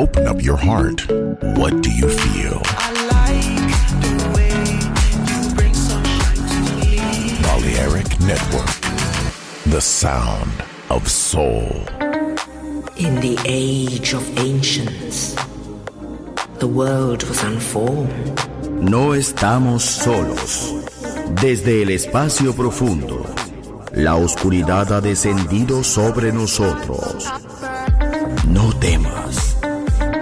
Open up your heart. What do you feel? I like the way you bring sunshine to me. Balearic Network. The sound of soul. In the age of ancients, the world was unformed. No estamos solos. Desde el espacio profundo, la oscuridad ha descendido sobre nosotros.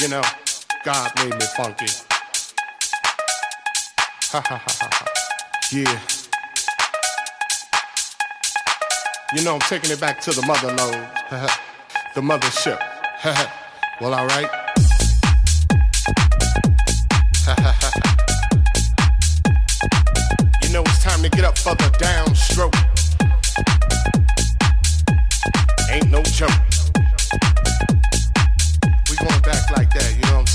You know, God made me funky. Ha ha ha ha. Yeah. You know, I'm taking it back to the mother lode. the mothership. well, ha ha. You know, it's time to get up for the downstroke. Ain't no joke.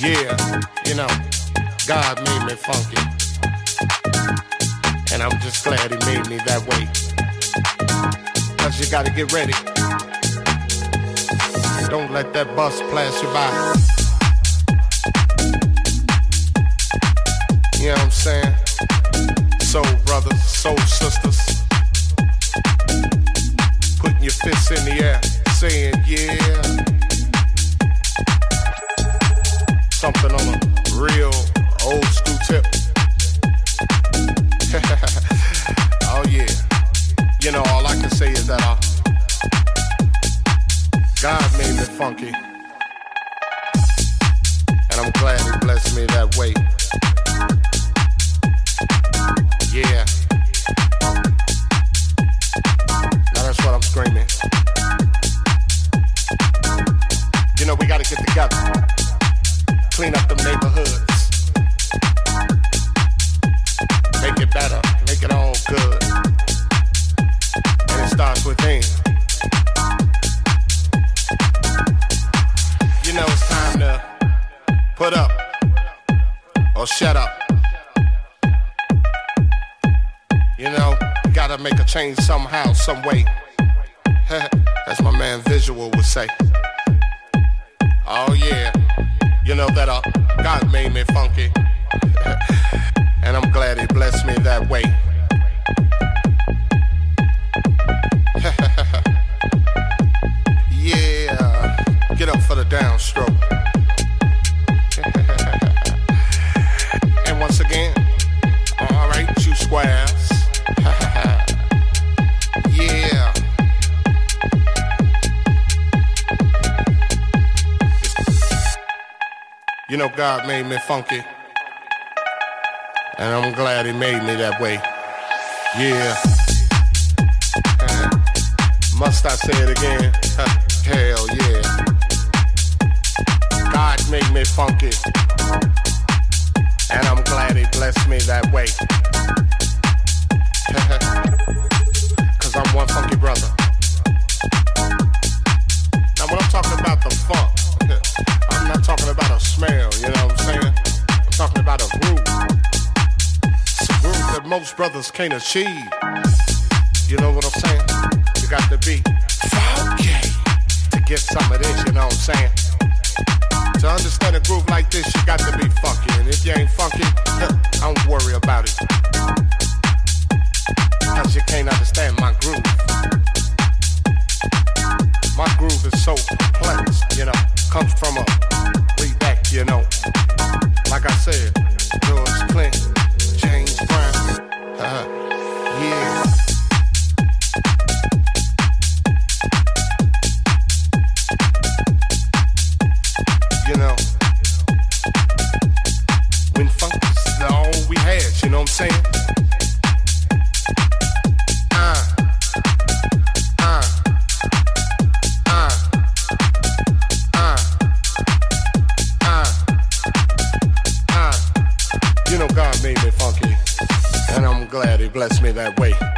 Yeah, you know, God made me funky. And I'm just glad he made me that way. Cause you gotta get ready. Don't let that bus pass you by. You know what I'm saying? Soul brothers, soul sisters. Funky. And I'm glad he blessed me that way. Yeah. Now that's what I'm screaming. You know, we gotta get together. Clean up them neighborhoods. Change somehow, some way. As my man Visual would say. Oh yeah, you know that uh, God made me funky, and I'm glad He blessed me that way. God made me funky. And I'm glad he made me that way. Yeah. Must I say it again? Hell yeah. God made me funky. And I'm glad he blessed me that way. Cause I'm one funky brother. Brothers can't achieve. You know what I'm saying? You got to be funky to get some of this, you know what I'm saying? To understand a groove like this, you got to be funky. And if you ain't funky, I don't worry about it. Cause you can't understand my groove. My groove is so complex, you know, comes from a way back, you know. Like I said, George Clinton, James Brown, uh, yeah. Blessed me that way.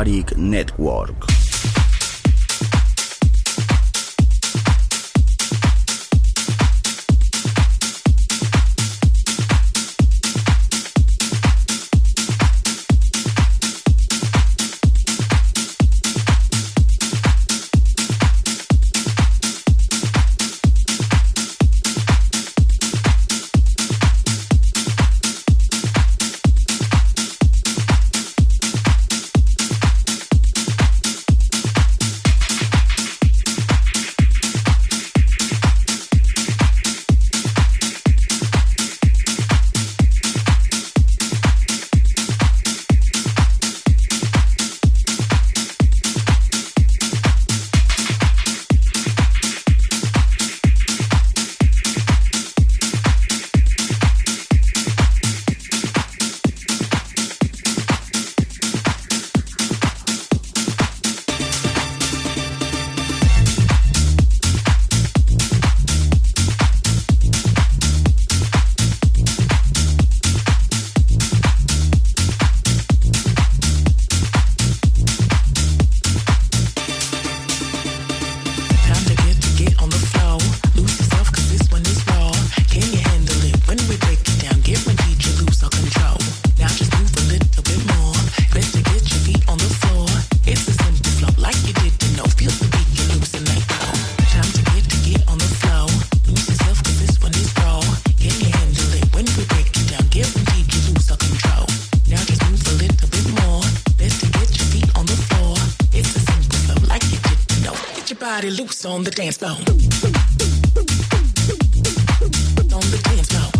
Balearic Network. body loose on the dance floor. On the dance floor.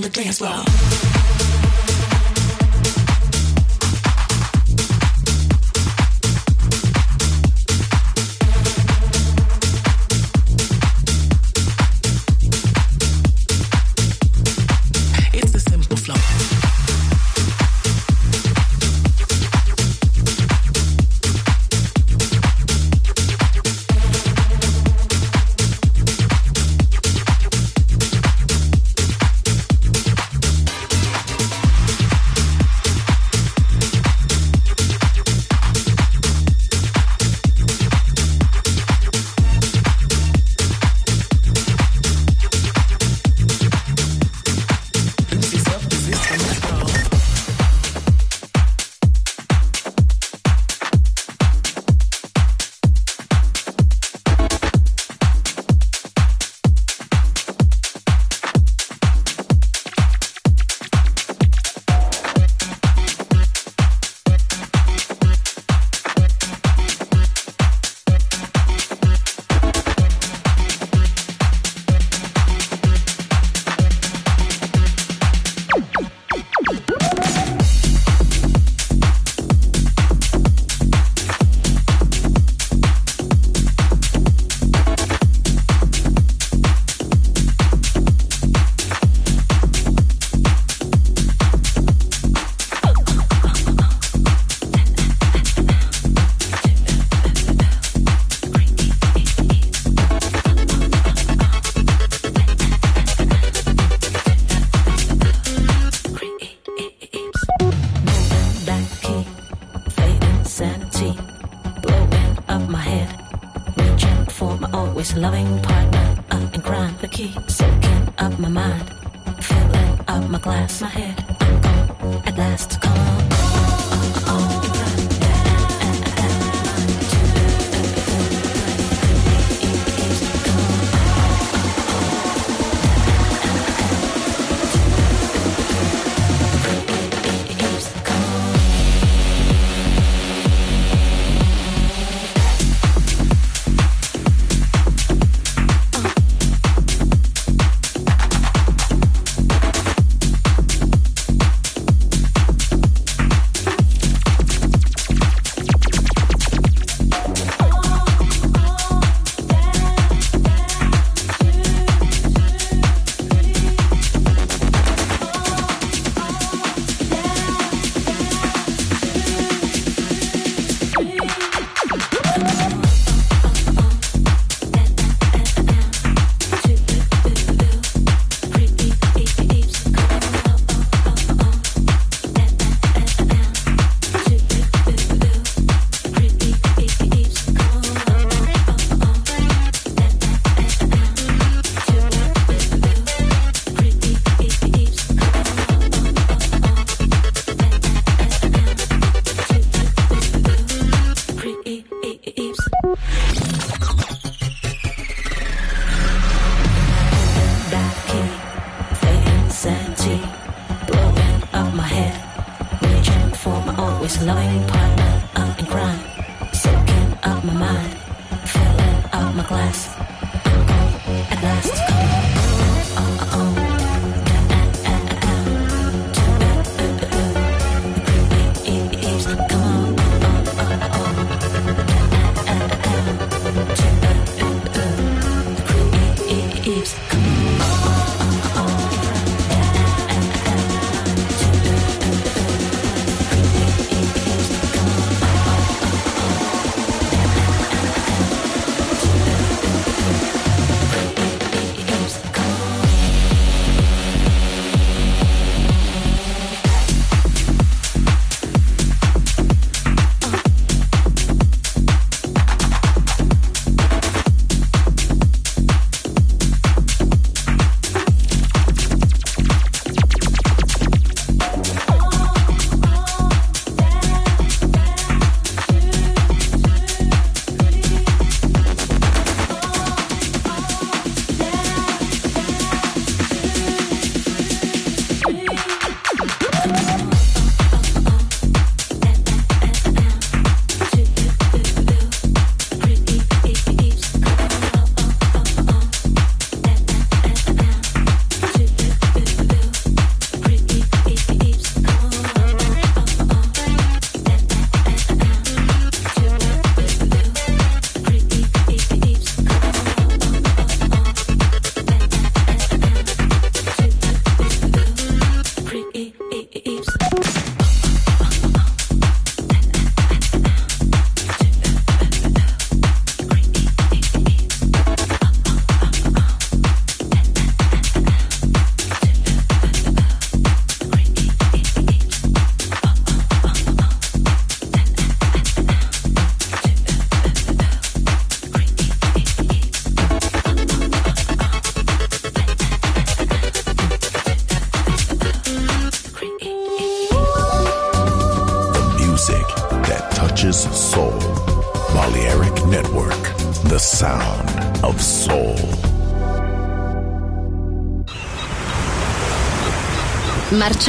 on the dance floor.